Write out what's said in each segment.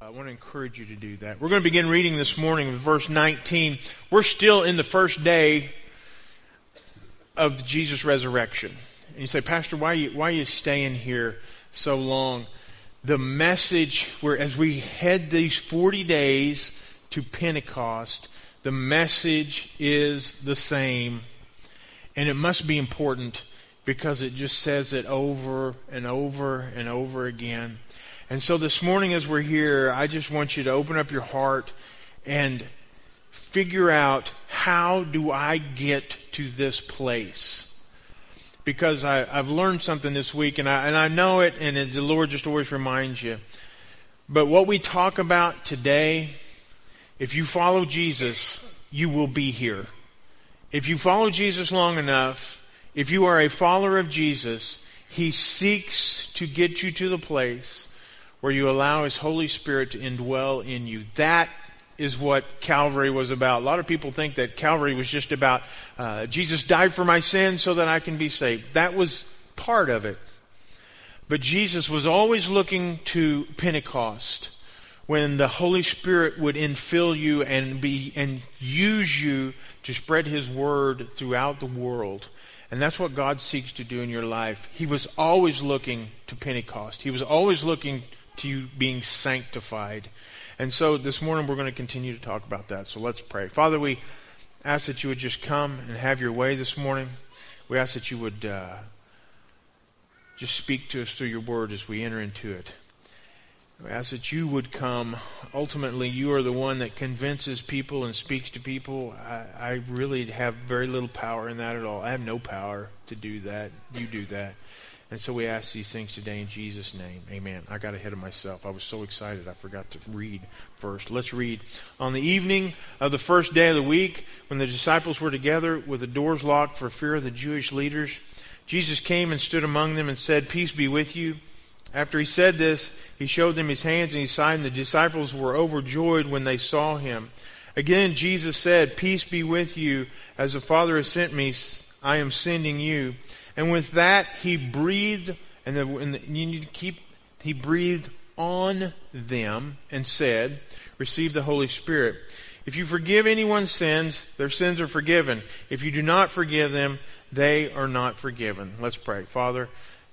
I want to encourage you to do that. We're going to begin reading this morning with verse 19. We're still in the first day of Jesus resurrection. And you say, Pastor, why are you, why are you staying here so long? The message, where as we head these 40 days to Pentecost, the message is the same. And it must be important because it just says it over and over and over again. And so this morning, as we're here, I just want you to open up your heart and figure out how do I get to this place? Because I, have learned something this week, and I, and I know it, and it, the Lord just always reminds you. But what we talk about today, if you follow Jesus, you will be here. If you follow Jesus long enough, if you are a follower of Jesus, He seeks to get you to the place where you allow His Holy Spirit to indwell in you. That is what Calvary was about. A lot of people think that Calvary was just about uh, Jesus died for my sins so that I can be saved. That was part of it. But Jesus was always looking to Pentecost when the Holy Spirit would infill you and be and use you to spread his word throughout the world. And that's what God seeks to do in your life. He was always looking to Pentecost. He was always looking to you being sanctified. And so this morning we're going to continue to talk about that. So let's pray. Father, we ask that you would just come and have your way this morning. We ask that you would uh, just speak to us through your word as we enter into it. We ask that you would come. Ultimately, you are the one that convinces people and speaks to people. I, I really have very little power in that at all. I have no power to do that. You do that. And so we ask these things today in Jesus' name. Amen. I got ahead of myself. I was so excited I forgot to read first. Let's read. On the evening of the first day of the week, when the disciples were together with the doors locked for fear of the Jewish leaders, Jesus came and stood among them and said, Peace be with you. After he said this, he showed them his hands and his side, and the disciples were overjoyed when they saw him. Again, Jesus said, Peace be with you. As the Father has sent me, I am sending you. And with that, he breathed, and, the, and the, you need to keep, he breathed on them and said, Receive the Holy Spirit. If you forgive anyone's sins, their sins are forgiven. If you do not forgive them, they are not forgiven. Let's pray. Father,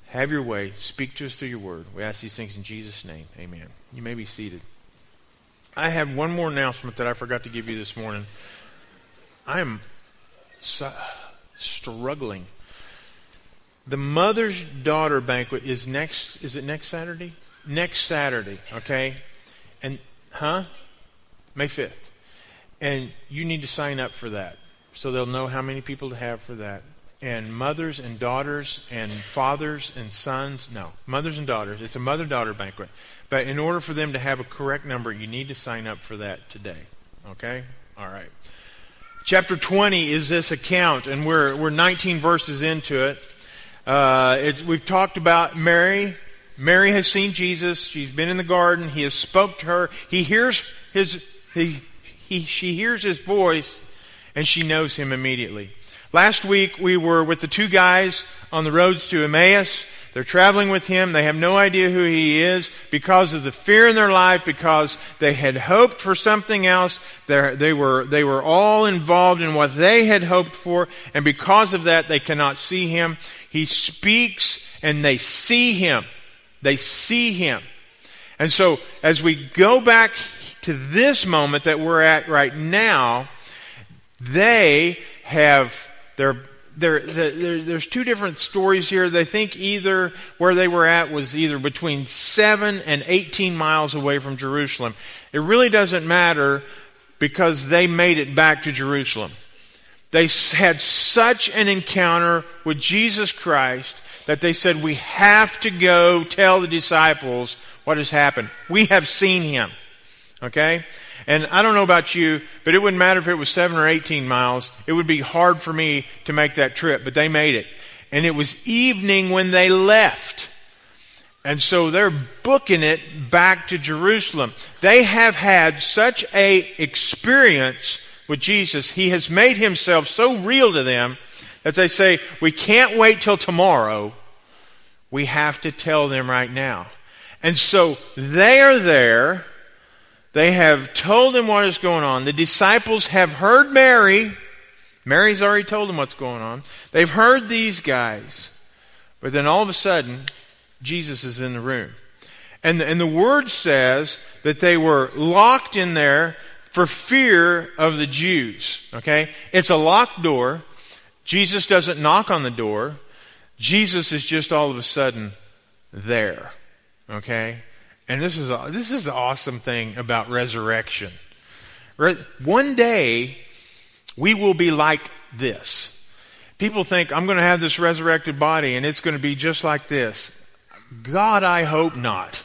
have your way. Speak to us through your word. We ask these things in Jesus' name. Amen. You may be seated. I have one more announcement that I forgot to give you this morning. I am struggling the mother's daughter banquet is next. Is it next Saturday? Next Saturday, okay? And huh? May fifth. And you need to sign up for that, so they'll know how many people to have for that. And mothers and daughters and fathers and sons. No, mothers and daughters. It's a mother-daughter banquet. But in order for them to have a correct number, you need to sign up for that today. Okay? All right. Chapter 20 is this account, and we're, we're 19 verses into it. Uh, it, we've talked about Mary. Mary has seen Jesus. She's been in the garden. He has spoke to her. He hears his, he, he, she hears his voice, and she knows him immediately. Last week we were with the two guys on the roads to Emmaus. They're traveling with him. They have no idea who he is because of the fear in their life, because they had hoped for something else. They were, they were all involved in what they had hoped for, and because of that, they cannot see him. He speaks and they see him. They see him. And so, as we go back to this moment that we're at right now, they have their there, there, there's two different stories here. They think either where they were at was either between 7 and 18 miles away from Jerusalem. It really doesn't matter because they made it back to Jerusalem. They had such an encounter with Jesus Christ that they said, We have to go tell the disciples what has happened. We have seen him. Okay? And I don't know about you, but it wouldn't matter if it was 7 or 18 miles. It would be hard for me to make that trip, but they made it. And it was evening when they left. And so they're booking it back to Jerusalem. They have had such a experience with Jesus. He has made himself so real to them that they say, we can't wait till tomorrow. We have to tell them right now. And so they are there They have told him what is going on. The disciples have heard Mary. Mary's already told them what's going on. They've heard these guys. But then all of a sudden, Jesus is in the room. And the, and the word says that they were locked in there for fear of the Jews. Okay? It's a locked door. Jesus doesn't knock on the door. Jesus is just all of a sudden there. Okay? And this is, a, this is the awesome thing about resurrection. One day, we will be like this. People think, I'm going to have this resurrected body and it's going to be just like this. God, I hope not.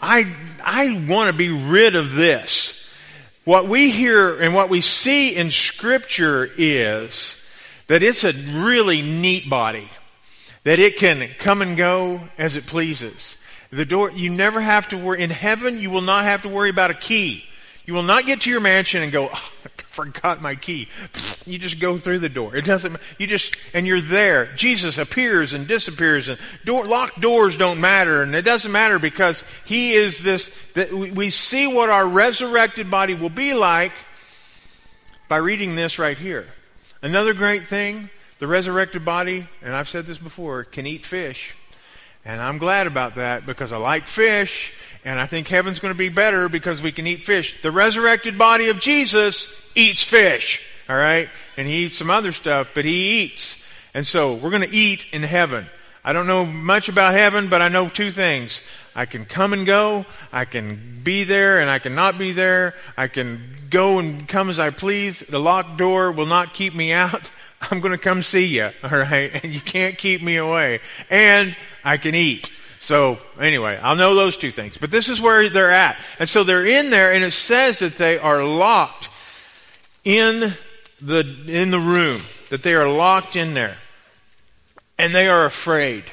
I, I want to be rid of this. What we hear and what we see in Scripture is that it's a really neat body, that it can come and go as it pleases. The door, you never have to worry. In heaven, you will not have to worry about a key. You will not get to your mansion and go, oh, I forgot my key. You just go through the door. It doesn't, you just, and you're there. Jesus appears and disappears and door, locked doors don't matter. And it doesn't matter because He is this, that we see what our resurrected body will be like by reading this right here. Another great thing, the resurrected body, and I've said this before, can eat fish. And I'm glad about that because I like fish and I think heaven's going to be better because we can eat fish. The resurrected body of Jesus eats fish, all right? And he eats some other stuff, but he eats. And so we're going to eat in heaven. I don't know much about heaven, but I know two things. I can come and go. I can be there and I can not be there. I can go and come as I please. The locked door will not keep me out. I'm going to come see you, all right? And you can't keep me away. And I can eat. So, anyway, I'll know those two things. But this is where they're at. And so they're in there, and it says that they are locked in the, in the room, that they are locked in there. And they are afraid.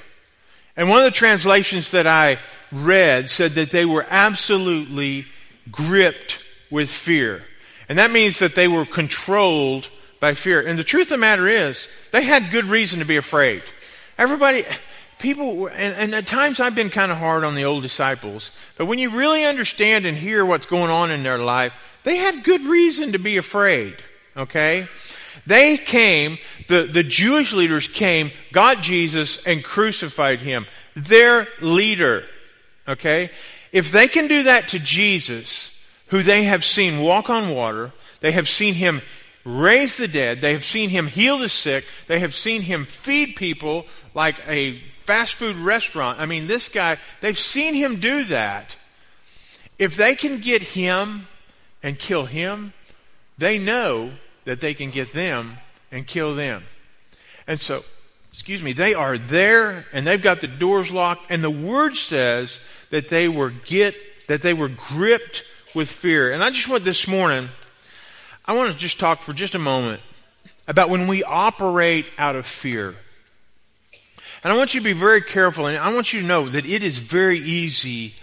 And one of the translations that I read said that they were absolutely gripped with fear. And that means that they were controlled by fear. And the truth of the matter is, they had good reason to be afraid. Everybody, people, and, and, at times I've been kind of hard on the old disciples, but when you really understand and hear what's going on in their life, they had good reason to be afraid, okay? They came, the, the Jewish leaders came, got Jesus, and crucified him. Their leader, okay? If they can do that to Jesus, who they have seen walk on water, they have seen him raise the dead, they have seen him heal the sick, they have seen him feed people like a fast food restaurant. I mean, this guy, they've seen him do that. If they can get him and kill him, they know that they can get them and kill them. And so, excuse me, they are there and they've got the doors locked and the word says that they were get that they were gripped with fear. And I just want this morning I want to just talk for just a moment about when we operate out of fear. And I want you to be very careful, and I want you to know that it is very easy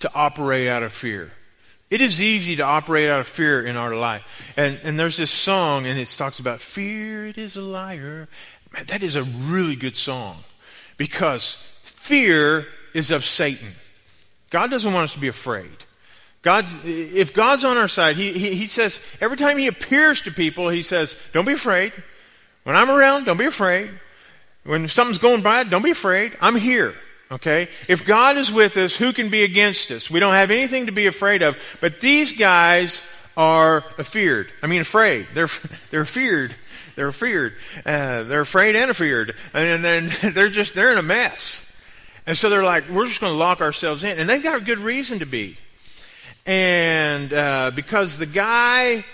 to operate out of fear. It is easy to operate out of fear in our life. And, and there's this song, and it talks about fear, it is a liar. Man, that is a really good song because fear is of Satan. God doesn't want us to be afraid. God, if God's on our side, he, he, he says, every time He appears to people, He says, Don't be afraid. When I'm around, don't be afraid. When something's going bad, don't be afraid. I'm here. Okay? If God is with us, who can be against us? We don't have anything to be afraid of. But these guys are feared. I mean, afraid. They're, they're feared. They're feared. Uh, they're afraid and feared. And then they're just, they're in a mess. And so they're like, we're just going to lock ourselves in. And they've got a good reason to be. And uh, because the guy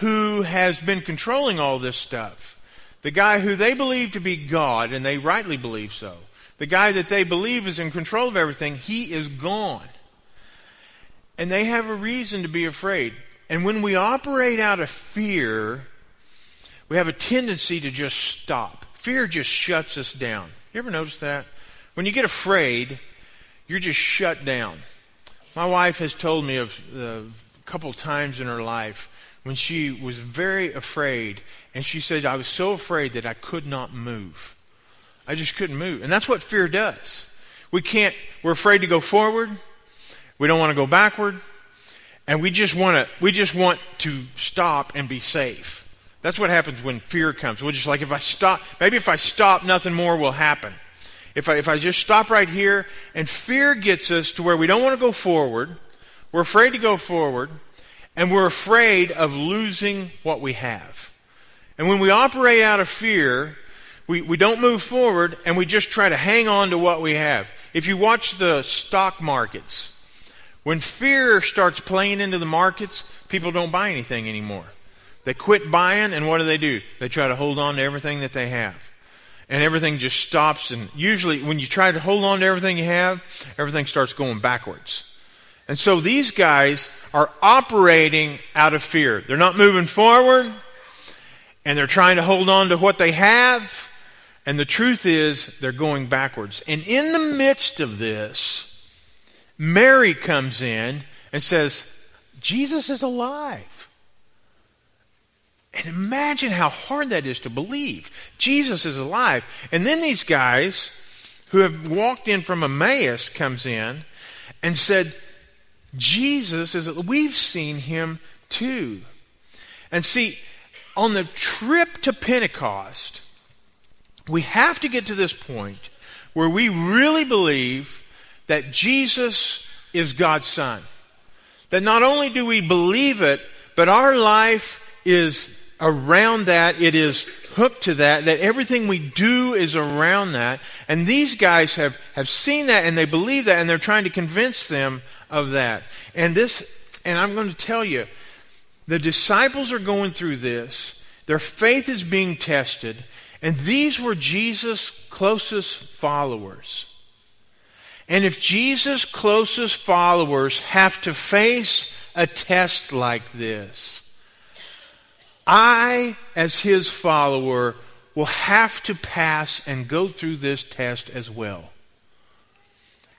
who has been controlling all this stuff, the guy who they believe to be God, and they rightly believe so, the guy that they believe is in control of everything, he is gone. And they have a reason to be afraid. And when we operate out of fear, we have a tendency to just stop. Fear just shuts us down. You ever notice that? When you get afraid, you're just shut down. My wife has told me of uh, a couple times in her life when she was very afraid, and she said, I was so afraid that I could not move. I just couldn't move. And that's what fear does. We can't, we're afraid to go forward. We don't want to go backward. and we just want to we just want to stop and be safe. That's what happens when fear comes. We're just like if I stop, maybe if I stop, nothing more will happen. If I if I just stop right here, and fear gets us to where we don't want to go forward, we're afraid to go forward, and we're afraid of losing what we have. And when we operate out of fear, we, we don't move forward and we just try to hang on to what we have. If you watch the stock markets, when fear starts playing into the markets, people don't buy anything anymore. They quit buying, and what do they do? They try to hold on to everything that they have. And everything just stops. And usually, when you try to hold on to everything you have, everything starts going backwards. And so these guys are operating out of fear. They're not moving forward, and they're trying to hold on to what they have. And the truth is, they're going backwards. And in the midst of this, Mary comes in and says, Jesus is alive. And imagine how hard that is to believe. Jesus is alive. And then these guys who have walked in from Emmaus comes in and said, Jesus is we've seen him too. And see, on the trip to Pentecost, we have to get to this point where we really believe that Jesus is God's Son. That not only do we believe it, but our life is around that. It is hooked to that, that everything we do is around that. And these guys have, have seen that and they believe that and they're trying to convince them of that. And this, and I'm going to tell you, the disciples are going through this. Their faith is being tested. And these were Jesus' closest followers. And if Jesus' closest followers have to face a test like this, I, as his follower, will have to pass and go through this test as well.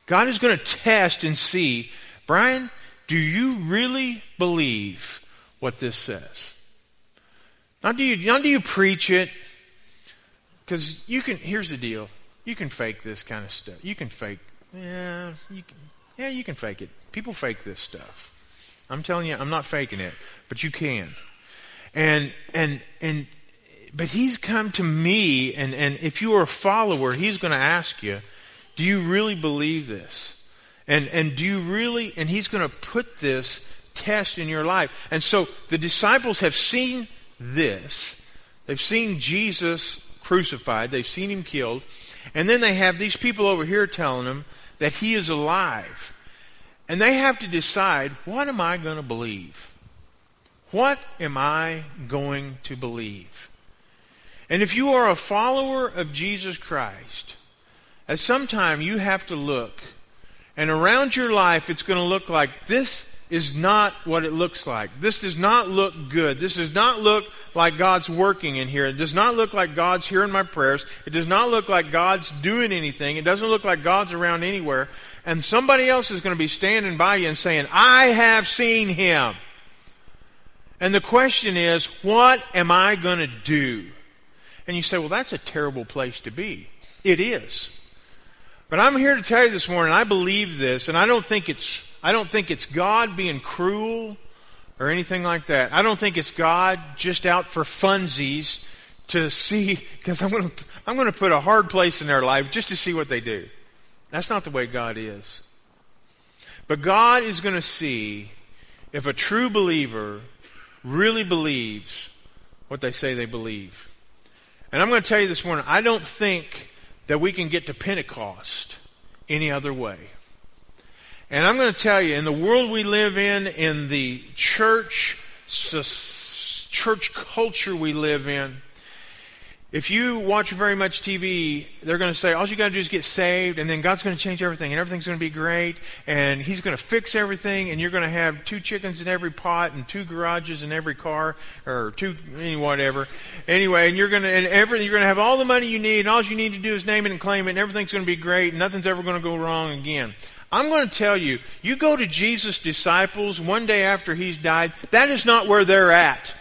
God is going to test and see, Brian, do you really believe what this says? Not do you, not do you preach it, because you can, here's the deal. You can fake this kind of stuff. You can fake yeah, you can, yeah, you can fake it. People fake this stuff. I'm telling you, I'm not faking it, but you can. And and and but he's come to me and and if you are a follower, he's going to ask you, do you really believe this? And and do you really and he's going to put this test in your life. And so the disciples have seen this. They've seen Jesus crucified, they've seen him killed, and then they have these people over here telling them that he is alive. And they have to decide what am I going to believe? What am I going to believe? And if you are a follower of Jesus Christ, at some time you have to look, and around your life it's going to look like this is not what it looks like. This does not look good. This does not look like God's working in here. It does not look like God's hearing my prayers. It does not look like God's doing anything. It doesn't look like God's around anywhere. And somebody else is going to be standing by you and saying, I have seen him. And the question is, what am I going to do? And you say, well, that's a terrible place to be. It is. But I'm here to tell you this morning, I believe this, and I don't think it's I don't think it's God being cruel or anything like that. I don't think it's God just out for funsies to see, because I'm going to I'm going to put a hard place in their life just to see what they do. That's not the way God is. But God is going to see if a true believer really believes what they say they believe. And I'm going to tell you this morning, I don't think that we can get to Pentecost any other way. And I'm going to tell you, in the world we live in, in the church, church culture we live in, if you watch very much TV, they're going to say, all you got to do is get saved, and then God's going to change everything, and everything's going to be great, and He's going to fix everything, and you're going to have two chickens in every pot, and two garages in every car, or two, whatever. Anyway, and you're going to, and everything, you're going to have all the money you need, and all you need to do is name it and claim it, and everything's going to be great, and nothing's ever going to go wrong again. I'm going to tell you, you go to Jesus' disciples one day after he's died, that is not where they're at.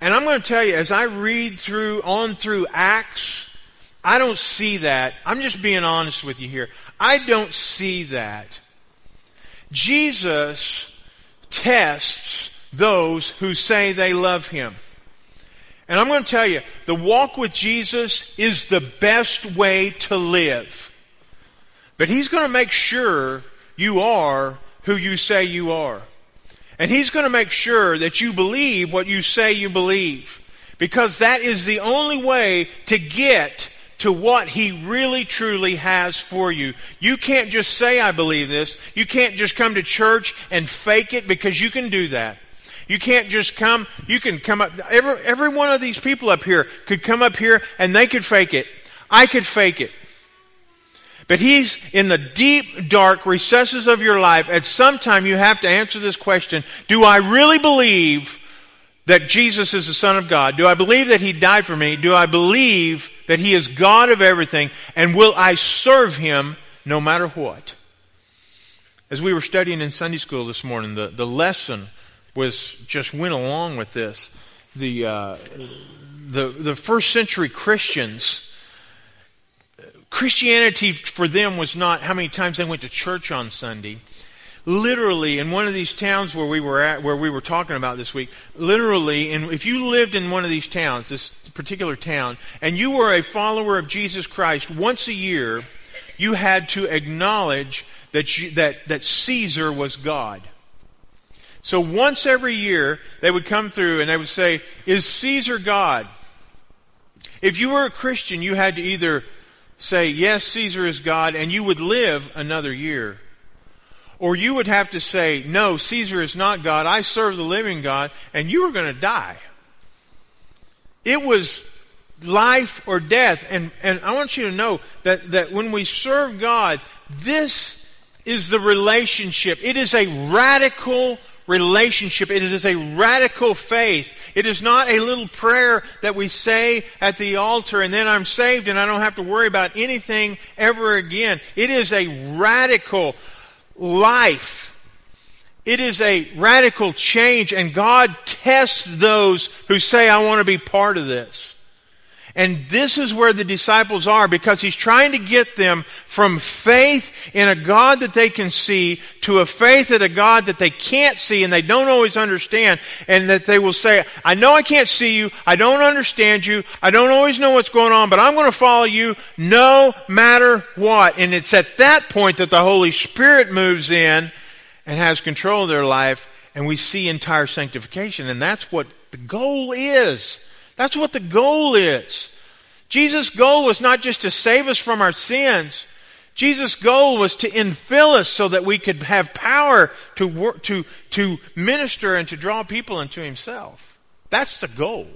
And I'm going to tell you, as I read through, on through Acts, I don't see that. I'm just being honest with you here. I don't see that. Jesus tests those who say they love him. And I'm going to tell you, the walk with Jesus is the best way to live. But he's going to make sure you are who you say you are. And he's going to make sure that you believe what you say you believe. Because that is the only way to get to what he really truly has for you. You can't just say, I believe this. You can't just come to church and fake it because you can do that. You can't just come, you can come up, every, every one of these people up here could come up here and they could fake it. I could fake it. But he's in the deep, dark recesses of your life. At some time, you have to answer this question Do I really believe that Jesus is the Son of God? Do I believe that He died for me? Do I believe that He is God of everything? And will I serve Him no matter what? As we were studying in Sunday school this morning, the, the lesson was just went along with this. The, uh, the, the first century Christians Christianity for them was not how many times they went to church on Sunday. Literally, in one of these towns where we were at, where we were talking about this week, literally, and if you lived in one of these towns, this particular town, and you were a follower of Jesus Christ, once a year, you had to acknowledge that, you, that, that Caesar was God. So once every year, they would come through and they would say, Is Caesar God? If you were a Christian, you had to either say, Yes, Caesar is God, and you would live another year. Or you would have to say, No, Caesar is not God. I serve the living God, and you are going to die. It was life or death. And, and I want you to know that, that when we serve God, this is the relationship. It is a radical relationship. It is a radical faith. It is not a little prayer that we say at the altar and then I'm saved and I don't have to worry about anything ever again. It is a radical life. It is a radical change and God tests those who say, I want to be part of this. And this is where the disciples are because he's trying to get them from faith in a God that they can see to a faith in a God that they can't see and they don't always understand. And that they will say, I know I can't see you. I don't understand you. I don't always know what's going on, but I'm going to follow you no matter what. And it's at that point that the Holy Spirit moves in and has control of their life and we see entire sanctification. And that's what the goal is. That's what the goal is. Jesus' goal was not just to save us from our sins. Jesus' goal was to infill us so that we could have power to, work, to, to minister and to draw people into Himself. That's the goal.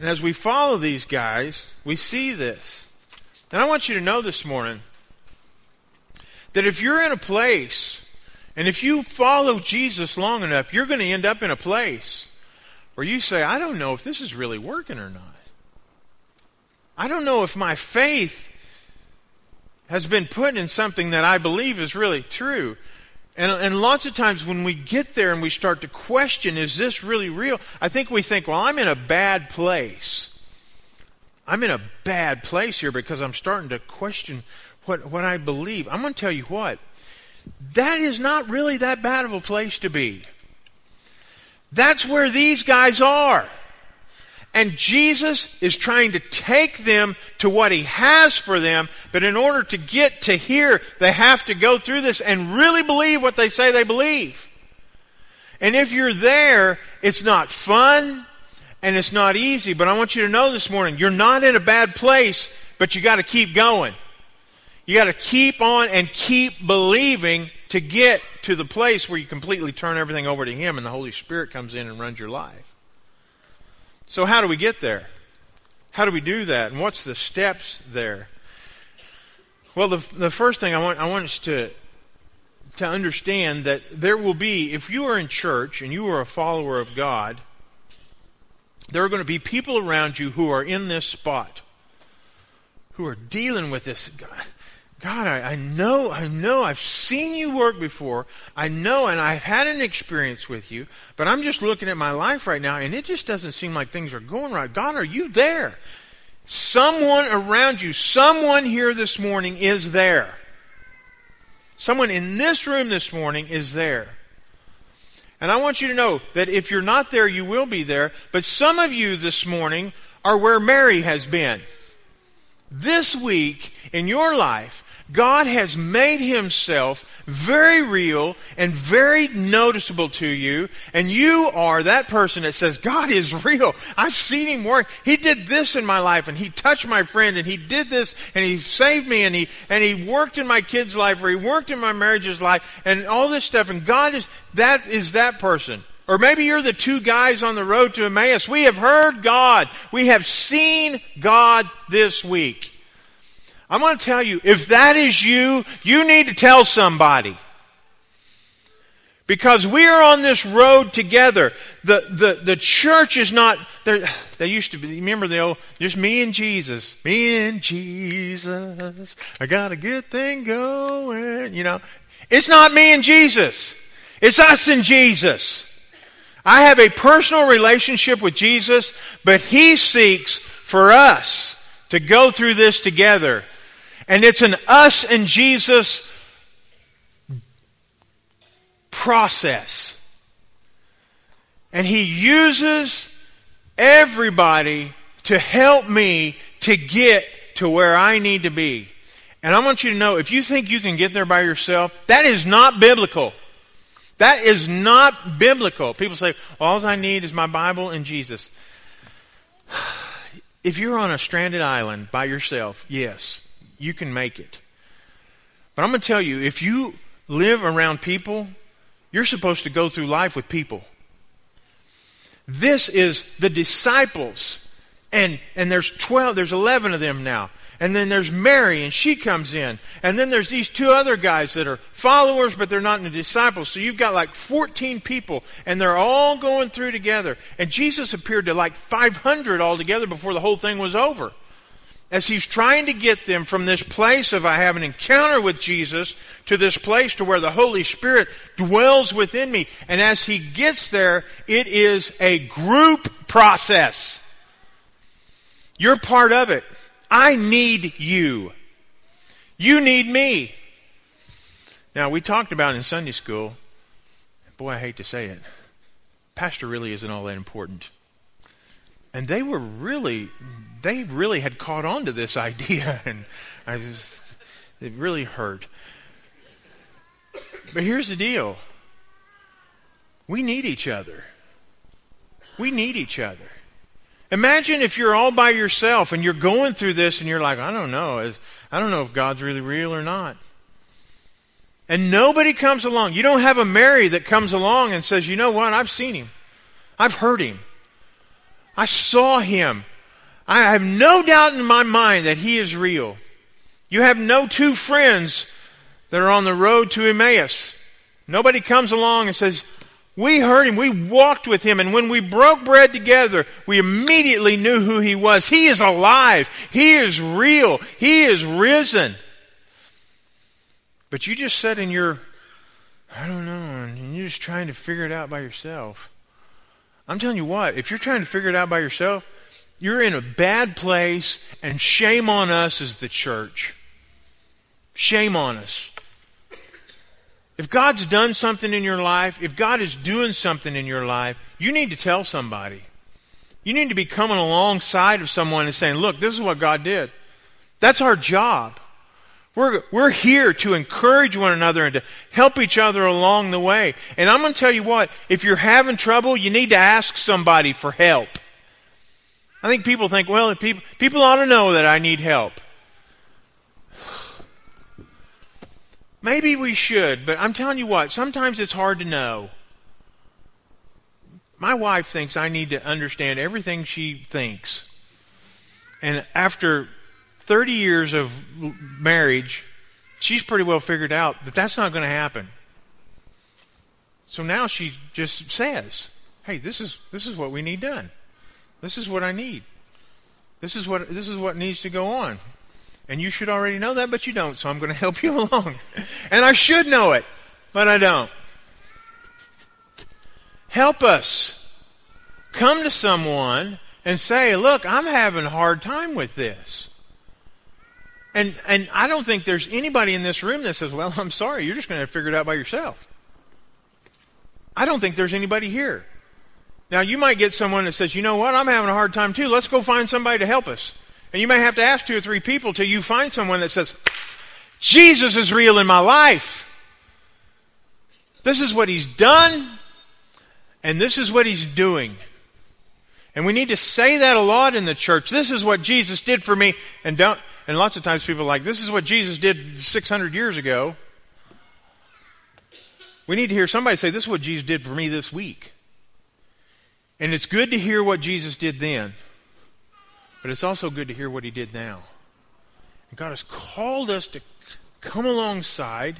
And as we follow these guys, we see this. And I want you to know this morning that if you're in a place, and if you follow Jesus long enough, you're going to end up in a place where you say, I don't know if this is really working or not. I don't know if my faith has been put in something that I believe is really true. And, and lots of times when we get there and we start to question, is this really real? I think we think, well, I'm in a bad place. I'm in a bad place here because I'm starting to question what, what I believe. I'm going to tell you what, that is not really that bad of a place to be. That's where these guys are. And Jesus is trying to take them to what He has for them, but in order to get to here, they have to go through this and really believe what they say they believe. And if you're there, it's not fun and it's not easy, but I want you to know this morning, you're not in a bad place, but you got to keep going. You got to keep on and keep believing to get to the place where you completely turn everything over to Him and the Holy Spirit comes in and runs your life. So, how do we get there? How do we do that? And what's the steps there? Well, the, the first thing I want, I want us to, to understand that there will be, if you are in church and you are a follower of God, there are going to be people around you who are in this spot, who are dealing with this. God, I, I, know, I know, I've seen you work before. I know, and I've had an experience with you, but I'm just looking at my life right now, and it just doesn't seem like things are going right. God, are you there? Someone around you, someone here this morning is there. Someone in this room this morning is there. And I want you to know that if you're not there, you will be there. But some of you this morning are where Mary has been. This week in your life, God has made himself very real and very noticeable to you, and you are that person that says, God is real. I've seen him work. He did this in my life, and he touched my friend, and he did this, and he saved me, and he, and he worked in my kid's life, or he worked in my marriage's life, and all this stuff, and God is, that is that person. Or maybe you're the two guys on the road to Emmaus. We have heard God. We have seen God this week. I'm going to tell you, if that is you, you need to tell somebody. Because we are on this road together. The, the, the church is not, they used to be, remember the old, just me and Jesus. Me and Jesus. I got a good thing going. You know, it's not me and Jesus. It's us and Jesus. I have a personal relationship with Jesus, but He seeks for us to go through this together. And it's an us and Jesus process. And He uses everybody to help me to get to where I need to be. And I want you to know if you think you can get there by yourself, that is not biblical. That is not biblical. People say, all I need is my Bible and Jesus. If you're on a stranded island by yourself, yes you can make it. But I'm going to tell you if you live around people, you're supposed to go through life with people. This is the disciples. And, and there's 12, there's 11 of them now. And then there's Mary, and she comes in. And then there's these two other guys that are followers, but they're not the disciples. So you've got like 14 people, and they're all going through together. And Jesus appeared to like 500 altogether before the whole thing was over as he's trying to get them from this place of I have an encounter with Jesus to this place to where the Holy Spirit dwells within me. And as he gets there, it is a group process. You're part of it. I need you. You need me. Now, we talked about in Sunday school, boy, I hate to say it, pastor really isn't all that important. And they were really they really had caught on to this idea, and I just, it really hurt. But here's the deal we need each other. We need each other. Imagine if you're all by yourself and you're going through this and you're like, I don't know. I don't know if God's really real or not. And nobody comes along. You don't have a Mary that comes along and says, You know what? I've seen him. I've heard him. I saw him. I have no doubt in my mind that he is real. You have no two friends that are on the road to Emmaus. Nobody comes along and says, We heard him, we walked with him, and when we broke bread together, we immediately knew who he was. He is alive, he is real, he is risen. But you just said in your, I don't know, and you're just trying to figure it out by yourself. I'm telling you what, if you're trying to figure it out by yourself, you're in a bad place, and shame on us as the church. Shame on us. If God's done something in your life, if God is doing something in your life, you need to tell somebody. You need to be coming alongside of someone and saying, Look, this is what God did. That's our job. We're, we're here to encourage one another and to help each other along the way. And I'm going to tell you what, if you're having trouble, you need to ask somebody for help. I think people think, well, people, people ought to know that I need help. Maybe we should, but I'm telling you what, sometimes it's hard to know. My wife thinks I need to understand everything she thinks. And after 30 years of marriage, she's pretty well figured out that that's not going to happen. So now she just says, "Hey, this is this is what we need done." This is what I need. This is what this is what needs to go on. And you should already know that, but you don't, so I'm going to help you along. And I should know it, but I don't. Help us. Come to someone and say, "Look, I'm having a hard time with this." And, and I don't think there's anybody in this room that says, well, I'm sorry, you're just going to figure it out by yourself. I don't think there's anybody here. Now, you might get someone that says, you know what, I'm having a hard time too. Let's go find somebody to help us. And you may have to ask two or three people till you find someone that says, Jesus is real in my life. This is what he's done, and this is what he's doing. And we need to say that a lot in the church. This is what Jesus did for me. And don't and lots of times people are like, this is what Jesus did 600 years ago. We need to hear somebody say, this is what Jesus did for me this week. And it's good to hear what Jesus did then. But it's also good to hear what he did now. And God has called us to come alongside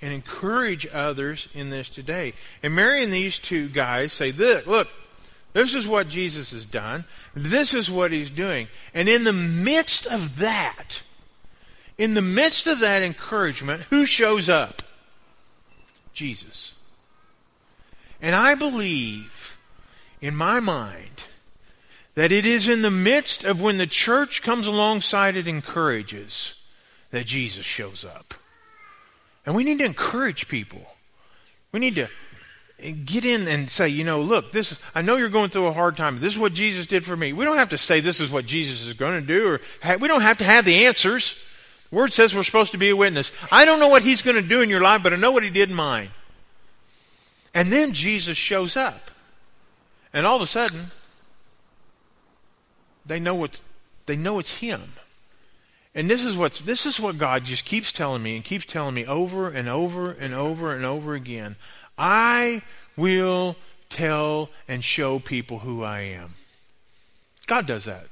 and encourage others in this today. And Mary and these two guys say, Look, look, this is what Jesus has done. This is what he's doing. And in the midst of that, in the midst of that encouragement, who shows up? Jesus. And I believe, in my mind, that it is in the midst of when the church comes alongside and encourages that Jesus shows up. And we need to encourage people. We need to get in and say, you know, look, this is, I know you're going through a hard time. This is what Jesus did for me. We don't have to say this is what Jesus is going to do, or we don't have to have the answers. The word says we're supposed to be a witness. I don't know what he's going to do in your life, but I know what he did in mine. And then Jesus shows up. And all of a sudden, they know what they know it's him. And this is what this is what God just keeps telling me and keeps telling me over and over and over and over again. I will tell and show people who I am. God does that.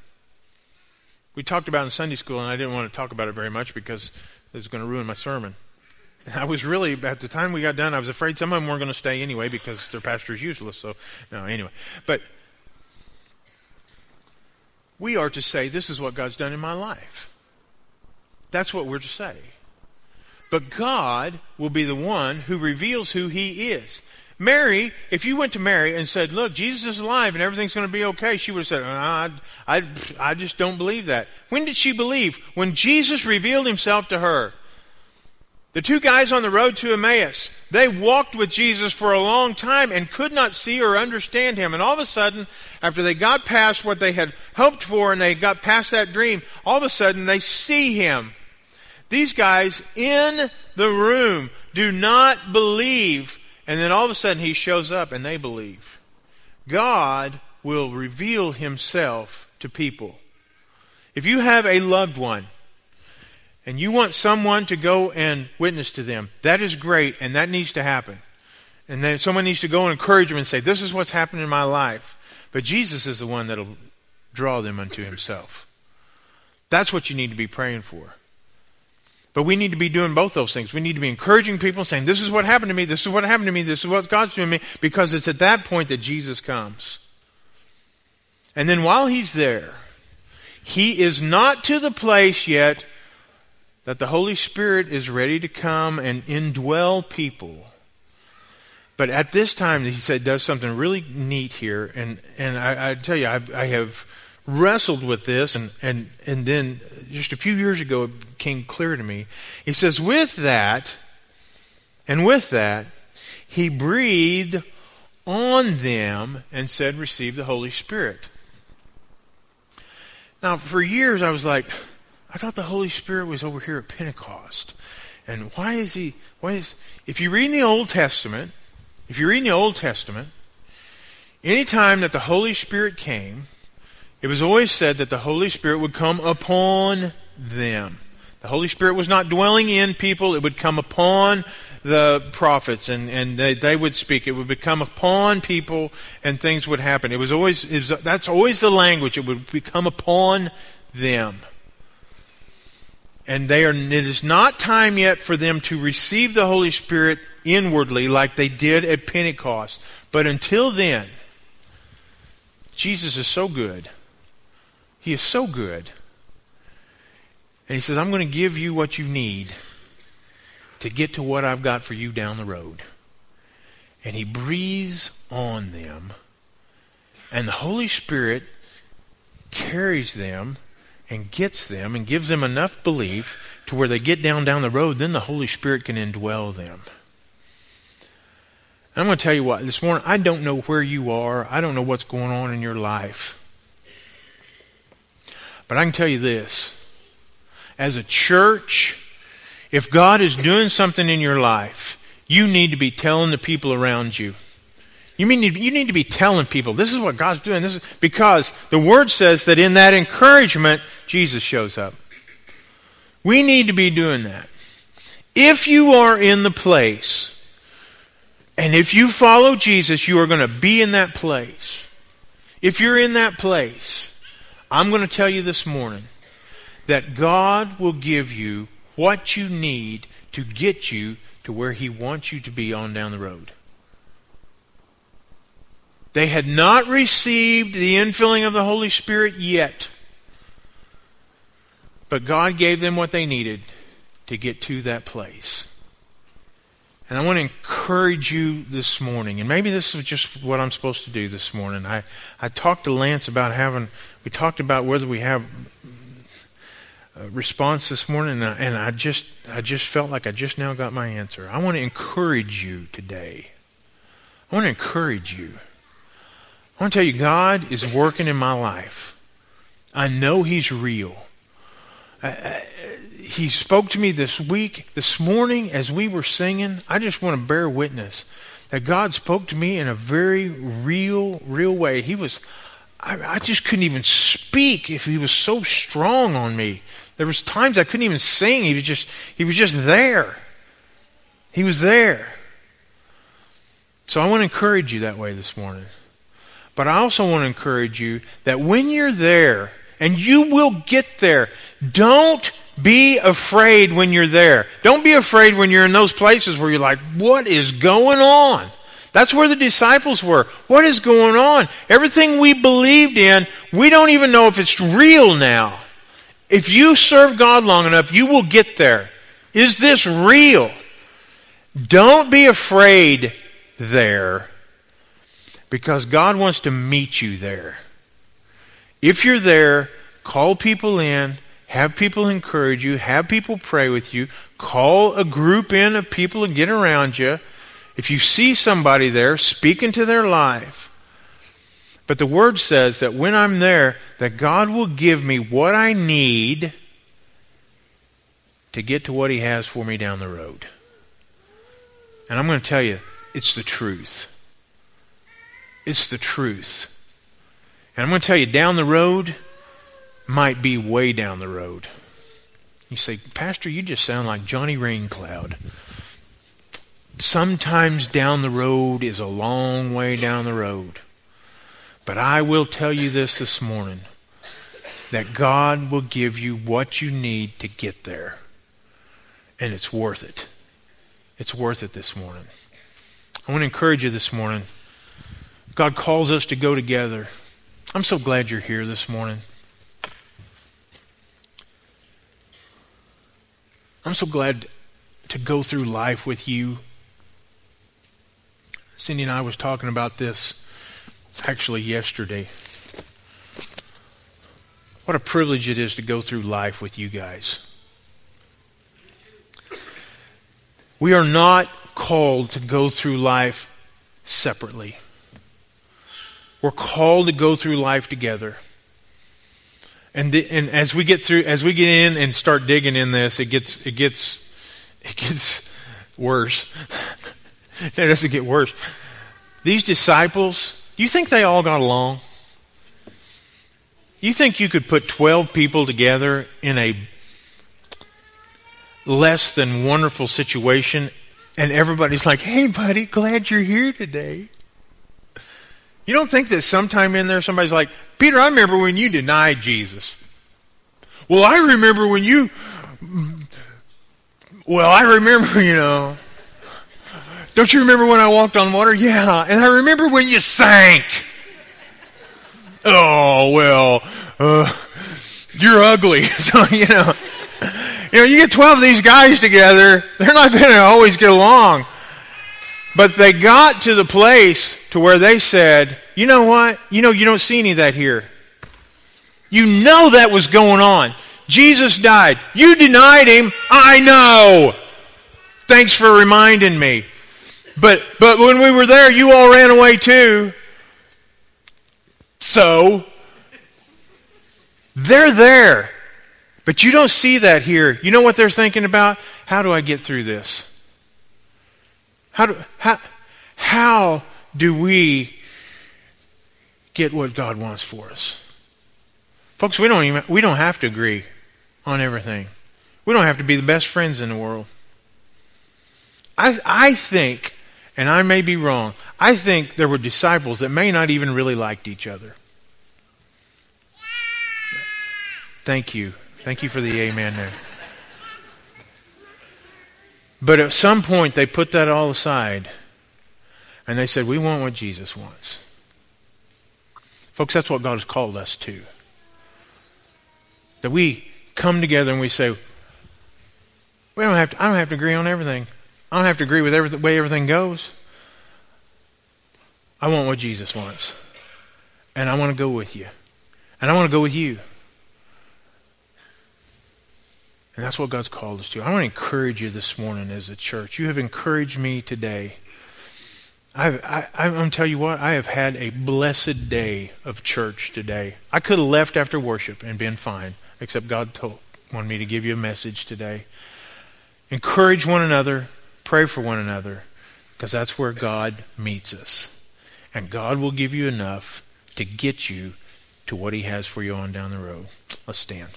We talked about in Sunday school, and I didn't want to talk about it very much because it was going to ruin my sermon. And I was really, at the time we got done, I was afraid some of them weren't going to stay anyway because their pastor is useless. So, no, anyway. But we are to say, This is what God's done in my life. That's what we're to say. But God will be the one who reveals who He is. Mary, if you went to Mary and said, Look, Jesus is alive and everything's going to be okay, she would have said, uh, I, I, I just don't believe that. When did she believe? When Jesus revealed Himself to her. The two guys on the road to Emmaus, they walked with Jesus for a long time and could not see or understand him. And all of a sudden, after they got past what they had hoped for and they got past that dream, all of a sudden they see him. These guys in the room do not believe. And then all of a sudden he shows up and they believe. God will reveal himself to people. If you have a loved one, and you want someone to go and witness to them, that is great, and that needs to happen. And then someone needs to go and encourage them and say, This is what's happened in my life. But Jesus is the one that'll draw them unto himself. That's what you need to be praying for. But we need to be doing both those things. We need to be encouraging people, saying, This is what happened to me, this is what happened to me, this is what God's doing to me, because it's at that point that Jesus comes. And then while he's there, he is not to the place yet that the Holy Spirit is ready to come and indwell people. But at this time, he said, does something really neat here. And, and I, I tell you, I, I have wrestled with this, and, and, and then just a few years ago, it became clear to me. He says, with that, and with that, he breathed on them and said, Receive the Holy Spirit. Now, for years, I was like, I thought the Holy Spirit was over here at Pentecost. And why is he, why is, if you read in the Old Testament, if you read in the Old Testament, anytime that the Holy Spirit came, it was always said that the Holy Spirit would come upon them. The Holy Spirit was not dwelling in people, it would come upon the prophets and, and they, they would speak. It would become upon people and things would happen. It was always, it was, that's always the language. It would become upon them and they are, it is not time yet for them to receive the Holy Spirit inwardly like they did at Pentecost. But until then, Jesus is so good. He is so good. And he says, I'm going to give you what you need to get to what I've got for you down the road. And he breathes on them, and the Holy Spirit carries them and gets them and gives them enough belief to where they get down down the road, then the Holy Spirit can indwell them. And I'm going to tell you what, this morning, I don't know where you are. I don't know what's going on in your life. But I can tell you this. As a church, if God is doing something in your life, you need to be telling the people around you. You, mean, you need to be telling people this is what God's doing. This is, because the Word says that in that encouragement, Jesus shows up. We need to be doing that. If you are in the place, and if you follow Jesus, you are going to be in that place. If you're in that place, I'm going to tell you this morning that God will give you what you need to get you to where He wants you to be on down the road. They had not received the infilling of the Holy Spirit yet. But God gave them what they needed to get to that place. And I want to encourage you this morning, and maybe this is just what I'm supposed to do this morning. I, I talked to Lance about having, we talked about whether we have a response this morning, and I, and I just, I just felt like I just now got my answer. I want to encourage you today. I want to encourage you. I want to tell you, God is working in my life. I know He's real. Uh, uh, he spoke to me this week, this morning, as we were singing. I just want to bear witness that God spoke to me in a very real, real way. He was, I, I just couldn't even speak if He was so strong on me. There was times I couldn't even sing. He was just, He was just there. He was there. So I want to encourage you that way this morning. But I also want to encourage you that when you're there, and you will get there, don't be afraid when you're there. Don't be afraid when you're in those places where you're like, what is going on? That's where the disciples were. What is going on? Everything we believed in, we don't even know if it's real now. If you serve God long enough, you will get there. Is this real? Don't be afraid there because God wants to meet you there. If you're there, call people in, have people encourage you, have people pray with you, call a group in of people and get around you. If you see somebody there, speak into their life. But the word says that when I'm there, that God will give me what I need to get to what He has for me down the road. And I'm going to tell you, it's the truth. It's the truth. And I'm going to tell you, down the road might be way down the road. You say, Pastor, you just sound like Johnny Raincloud. Sometimes down the road is a long way down the road. But I will tell you this this morning that God will give you what you need to get there. And it's worth it. It's worth it this morning. I want to encourage you this morning. God calls us to go together. I'm so glad you're here this morning. I'm so glad to go through life with you. Cindy and I was talking about this actually yesterday. What a privilege it is to go through life with you guys. We are not called to go through life separately. We're called to go through life together. And, the, and as we get through, as we get in and start digging in this, it gets, it gets, it gets worse. it doesn't get worse. These disciples, you think they all got along? You think you could put 12 people together in a less than wonderful situation and everybody's like, hey, buddy, glad you're here today? You don't think that sometime in there somebody's like, Peter, I remember when you denied Jesus. Well, I remember when you. Well, I remember, you know. Don't you remember when I walked on water? Yeah. And I remember when you sank. Oh, well, uh, you're ugly. So, you know. You know, you get 12 of these guys together, they're not going to always get along. But they got to the place to where they said, you know what? You know, you don't see any of that here. You know that was going on. Jesus died. You denied him. I know. Thanks for reminding me. But but when we were there, you all ran away too. So they're there. But you don't see that here. You know what they're thinking about? How do I get through this? How do, how, how do we get what God wants for us? Folks, we don't even we don't have to agree on everything. We don't have to be the best friends in the world. I I think, and I may be wrong, I think there were disciples that may not even really liked each other. Thank you. Thank you for the amen there. But at some point, they put that all aside and they said, We want what Jesus wants. Folks, that's what God has called us to. That we come together and we say, we don't have to, I don't have to agree on everything. I don't have to agree with every, the way everything goes. I want what Jesus wants. And I want to go with you. And I want to go with you. And that's what God's called us to. I want to encourage you this morning as a church. You have encouraged me today. I've, I, I'm going to tell you what, I have had a blessed day of church today. I could have left after worship and been fine, except God told, wanted me to give you a message today. Encourage one another, pray for one another, because that's where God meets us. And God will give you enough to get you to what He has for you on down the road. Let's stand.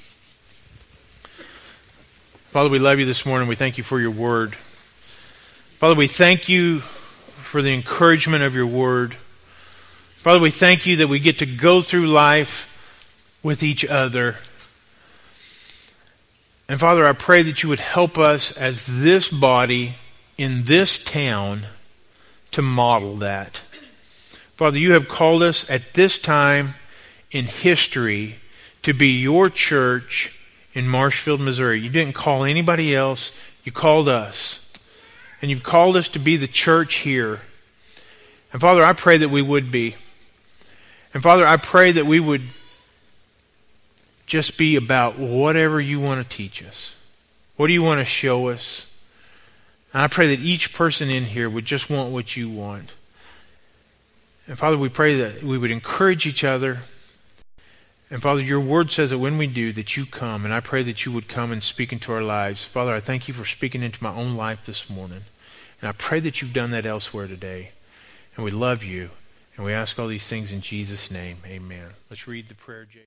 Father, we love you this morning. We thank you for your word. Father, we thank you for the encouragement of your word. Father, we thank you that we get to go through life with each other. And Father, I pray that you would help us as this body in this town to model that. Father, you have called us at this time in history to be your church in Marshfield, Missouri. You didn't call anybody else, you called us. And you've called us to be the church here. And Father, I pray that we would be. And Father, I pray that we would just be about whatever you want to teach us. What do you want to show us? And I pray that each person in here would just want what you want. And Father, we pray that we would encourage each other and Father, your word says that when we do, that you come. And I pray that you would come and speak into our lives. Father, I thank you for speaking into my own life this morning. And I pray that you've done that elsewhere today. And we love you. And we ask all these things in Jesus' name. Amen. Let's read the prayer, Jay.